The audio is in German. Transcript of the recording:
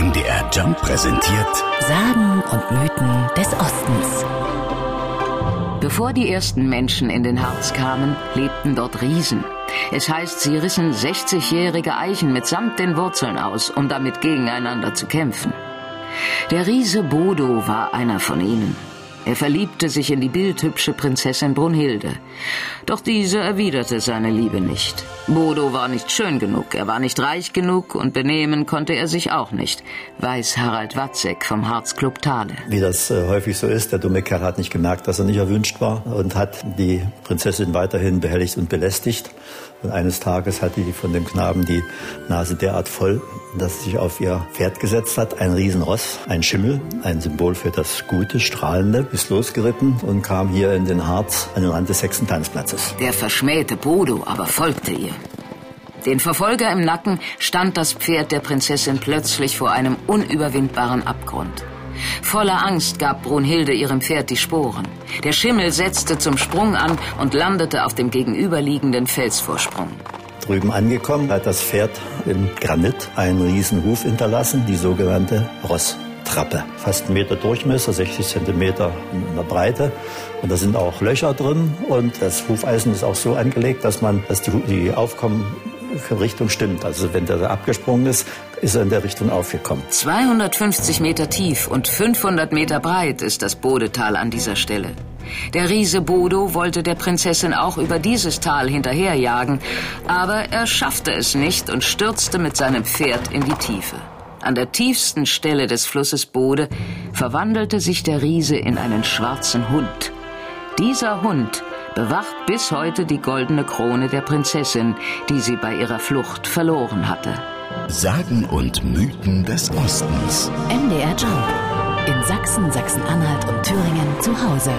MDR Jump präsentiert Sagen und Mythen des Ostens. Bevor die ersten Menschen in den Harz kamen, lebten dort Riesen. Es heißt, sie rissen 60-jährige Eichen mitsamt den Wurzeln aus, um damit gegeneinander zu kämpfen. Der Riese Bodo war einer von ihnen. Er verliebte sich in die bildhübsche Prinzessin Brunhilde. Doch diese erwiderte seine Liebe nicht. Bodo war nicht schön genug, er war nicht reich genug und benehmen konnte er sich auch nicht, weiß Harald Watzek vom Harzclub Thale. Wie das äh, häufig so ist, der dumme Kerl hat nicht gemerkt, dass er nicht erwünscht war und hat die Prinzessin weiterhin behelligt und belästigt. Und eines Tages hatte die von dem Knaben die Nase derart voll, dass sie sich auf ihr Pferd gesetzt hat. Ein Riesenross, ein Schimmel, ein Symbol für das Gute, Strahlende, ist losgeritten und kam hier in den Harz an den Rand des Hexentanzplatzes. Der verschmähte Bodo aber folgte ihr. Den Verfolger im Nacken stand das Pferd der Prinzessin plötzlich vor einem unüberwindbaren Abgrund. Voller Angst gab Brunhilde ihrem Pferd die Sporen. Der Schimmel setzte zum Sprung an und landete auf dem gegenüberliegenden Felsvorsprung. Drüben angekommen hat das Pferd im Granit einen riesen Huf hinterlassen, die sogenannte Rosstrappe. Fast einen Meter Durchmesser, 60 Zentimeter in der Breite. Und da sind auch Löcher drin und das Hufeisen ist auch so angelegt, dass man, dass die, die Aufkommen Richtung stimmt. Also wenn der abgesprungen ist, ist er in der Richtung aufgekommen. 250 Meter tief und 500 Meter breit ist das Bodetal an dieser Stelle. Der Riese Bodo wollte der Prinzessin auch über dieses Tal hinterherjagen, aber er schaffte es nicht und stürzte mit seinem Pferd in die Tiefe. An der tiefsten Stelle des Flusses Bode verwandelte sich der Riese in einen schwarzen Hund. Dieser Hund bewacht bis heute die goldene Krone der Prinzessin, die sie bei ihrer Flucht verloren hatte. Sagen und Mythen des Ostens. MDR Jump. In Sachsen, Sachsen-Anhalt und Thüringen zu Hause.